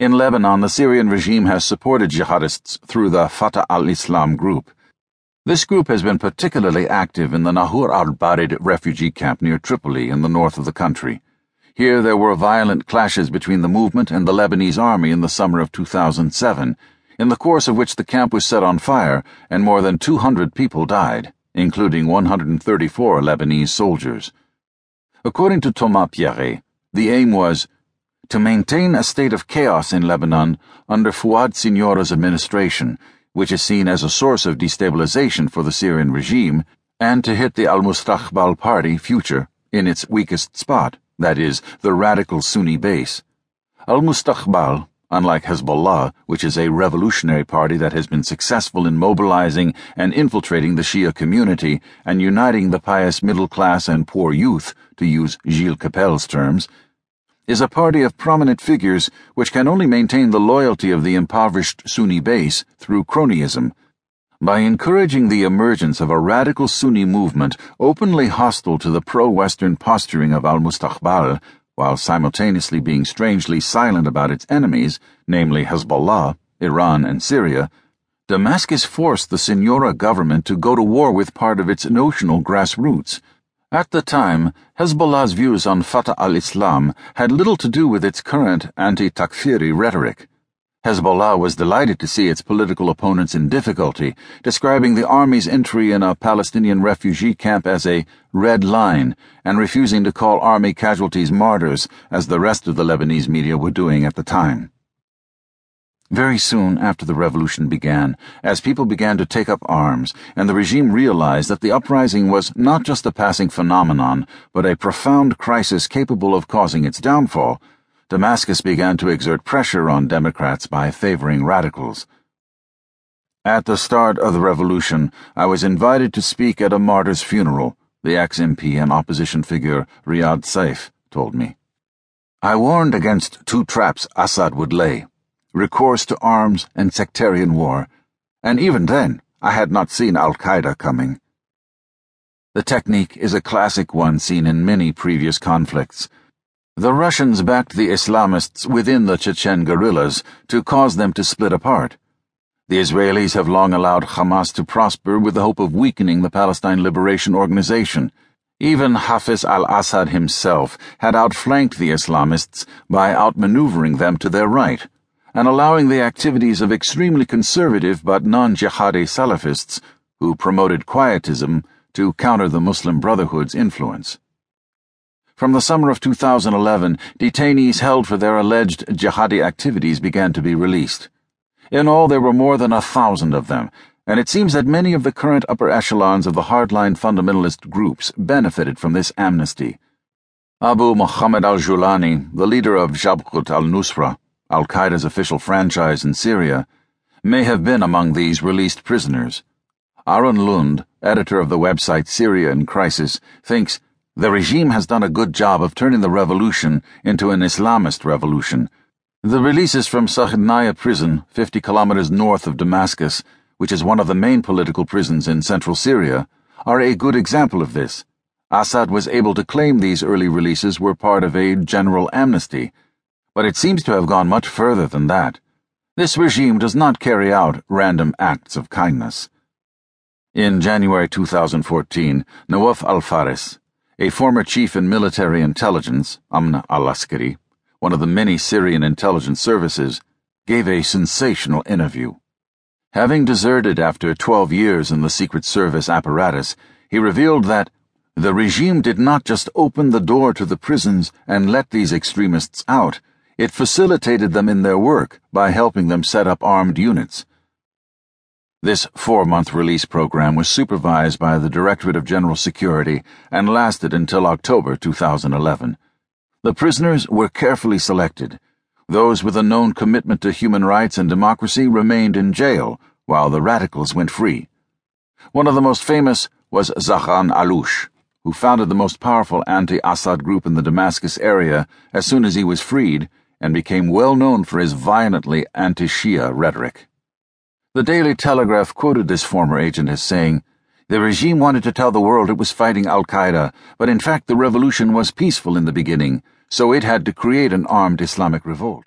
In Lebanon, the Syrian regime has supported jihadists through the Fatah al Islam group. This group has been particularly active in the Nahur al Barid refugee camp near Tripoli in the north of the country. Here there were violent clashes between the movement and the Lebanese army in the summer of 2007, in the course of which the camp was set on fire and more than 200 people died, including 134 Lebanese soldiers. According to Thomas Pierret, the aim was to maintain a state of chaos in Lebanon under Fuad Siniora's administration which is seen as a source of destabilization for the Syrian regime, and to hit the al Mustaqbal party future in its weakest spot, that is, the radical Sunni base. Al Mustaqbal, unlike Hezbollah, which is a revolutionary party that has been successful in mobilizing and infiltrating the Shia community and uniting the pious middle class and poor youth, to use Gilles Kepel's terms, is a party of prominent figures which can only maintain the loyalty of the impoverished Sunni base through cronyism. By encouraging the emergence of a radical Sunni movement openly hostile to the pro Western posturing of al Mustaqbal, while simultaneously being strangely silent about its enemies, namely Hezbollah, Iran, and Syria, Damascus forced the Siniora government to go to war with part of its notional grassroots. At the time, Hezbollah's views on Fatah al Islam had little to do with its current anti Takfiri rhetoric. Hezbollah was delighted to see its political opponents in difficulty, describing the army's entry in a Palestinian refugee camp as a red line and refusing to call army casualties martyrs, as the rest of the Lebanese media were doing at the time. Very soon after the revolution began, as people began to take up arms, and the regime realized that the uprising was not just a passing phenomenon, but a profound crisis capable of causing its downfall, Damascus began to exert pressure on Democrats by favoring radicals. At the start of the revolution, I was invited to speak at a martyr's funeral, the ex MP and opposition figure Riyad Saif told me. I warned against two traps Assad would lay recourse to arms and sectarian war, and even then I had not seen Al Qaeda coming. The technique is a classic one seen in many previous conflicts. The Russians backed the Islamists within the Chechen guerrillas to cause them to split apart. The Israelis have long allowed Hamas to prosper with the hope of weakening the Palestine Liberation Organization. Even Hafiz al Assad himself had outflanked the Islamists by outmaneuvering them to their right and allowing the activities of extremely conservative but non jihadi Salafists who promoted quietism to counter the Muslim Brotherhood's influence. From the summer of 2011, detainees held for their alleged jihadi activities began to be released. In all, there were more than a thousand of them, and it seems that many of the current upper echelons of the hardline fundamentalist groups benefited from this amnesty. Abu Muhammad al Julani, the leader of Jabhat al Nusra, Al Qaeda's official franchise in Syria, may have been among these released prisoners. Aron Lund, editor of the website Syria in Crisis, thinks the regime has done a good job of turning the revolution into an Islamist revolution. The releases from Sednaya prison, 50 kilometers north of Damascus, which is one of the main political prisons in central Syria, are a good example of this. Assad was able to claim these early releases were part of a general amnesty but it seems to have gone much further than that. This regime does not carry out random acts of kindness. In January 2014, Nawaf al Faris, a former chief in military intelligence, Amn al Askari, one of the many Syrian intelligence services, gave a sensational interview. Having deserted after 12 years in the Secret Service apparatus, he revealed that the regime did not just open the door to the prisons and let these extremists out it facilitated them in their work by helping them set up armed units. This four month release program was supervised by the Directorate of General Security and lasted until October 2011. The prisoners were carefully selected. Those with a known commitment to human rights and democracy remained in jail, while the radicals went free. One of the most famous was Zahran Allouche, who founded the most powerful anti Assad group in the Damascus area as soon as he was freed and became well known for his violently anti Shia rhetoric. The Daily Telegraph quoted this former agent as saying, The regime wanted to tell the world it was fighting Al Qaeda, but in fact the revolution was peaceful in the beginning, so it had to create an armed Islamic revolt.